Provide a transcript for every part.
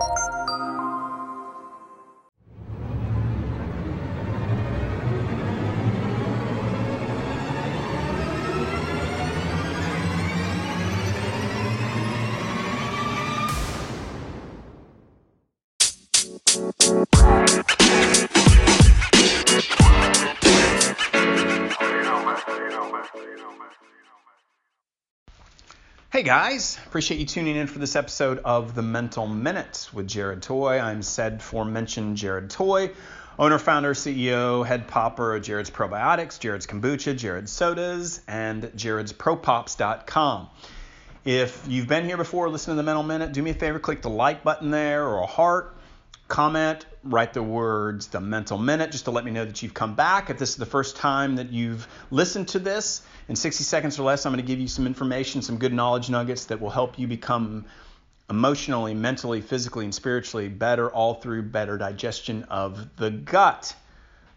you Hey guys, appreciate you tuning in for this episode of The Mental Minute with Jared Toy. I'm said for forementioned Jared Toy, owner, founder, CEO, head popper of Jared's Probiotics, Jared's Kombucha, Jared's Sodas, and Jared's ProPops.com. If you've been here before, listen to The Mental Minute, do me a favor, click the like button there or a heart, comment, write the words The Mental Minute just to let me know that you've come back. If this is the first time that you've listened to this, in 60 seconds or less, I'm going to give you some information, some good knowledge nuggets that will help you become emotionally, mentally, physically, and spiritually better, all through better digestion of the gut.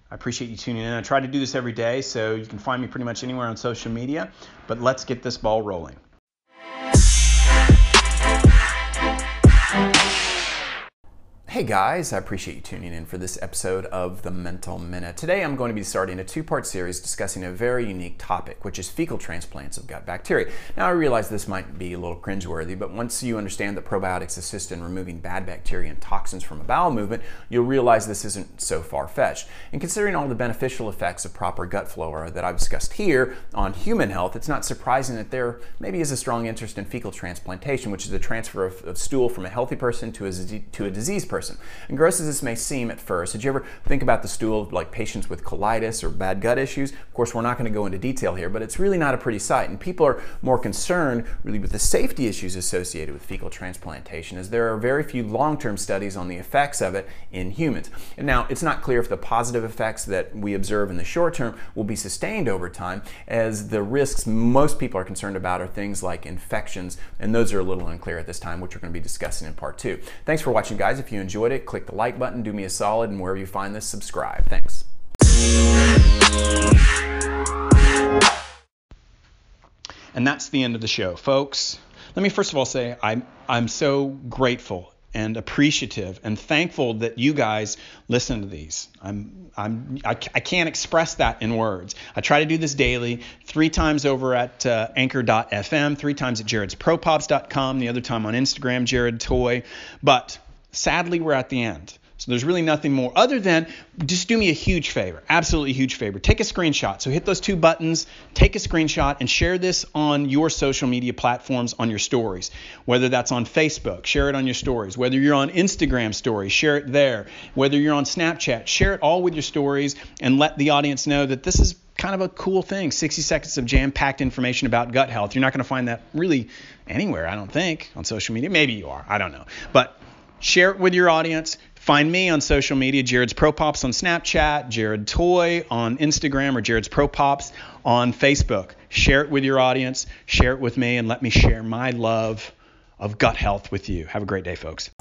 I appreciate you tuning in. I try to do this every day, so you can find me pretty much anywhere on social media. But let's get this ball rolling. Hey guys, I appreciate you tuning in for this episode of The Mental Minute. Today I'm going to be starting a two part series discussing a very unique topic, which is fecal transplants of gut bacteria. Now, I realize this might be a little cringeworthy, but once you understand that probiotics assist in removing bad bacteria and toxins from a bowel movement, you'll realize this isn't so far fetched. And considering all the beneficial effects of proper gut flora that I've discussed here on human health, it's not surprising that there maybe is a strong interest in fecal transplantation, which is the transfer of, of stool from a healthy person to a, to a diseased person person. And gross as this may seem at first, did you ever think about the stool of like patients with colitis or bad gut issues? Of course, we're not going to go into detail here, but it's really not a pretty sight. And people are more concerned really with the safety issues associated with fecal transplantation, as there are very few long-term studies on the effects of it in humans. And now, it's not clear if the positive effects that we observe in the short term will be sustained over time, as the risks most people are concerned about are things like infections, and those are a little unclear at this time, which we're going to be discussing in part two. Thanks for watching, guys. If you enjoyed it, click the like button, do me a solid, and wherever you find this, subscribe. Thanks. And that's the end of the show, folks. Let me first of all say I'm, I'm so grateful and appreciative and thankful that you guys listen to these. I'm, I'm, I, I can't express that in words. I try to do this daily, three times over at uh, anchor.fm, three times at jared'spropops.com, the other time on Instagram, Jared Toy. But sadly, we're at the end. So there's really nothing more other than just do me a huge favor, absolutely huge favor. Take a screenshot. So hit those two buttons, take a screenshot, and share this on your social media platforms on your stories. Whether that's on Facebook, share it on your stories. Whether you're on Instagram stories, share it there. Whether you're on Snapchat, share it all with your stories and let the audience know that this is kind of a cool thing 60 seconds of jam packed information about gut health. You're not going to find that really anywhere, I don't think, on social media. Maybe you are, I don't know. But share it with your audience. Find me on social media, Jared's Pro Pops on Snapchat, Jared Toy on Instagram, or Jared's Pro Pops on Facebook. Share it with your audience, share it with me, and let me share my love of gut health with you. Have a great day, folks.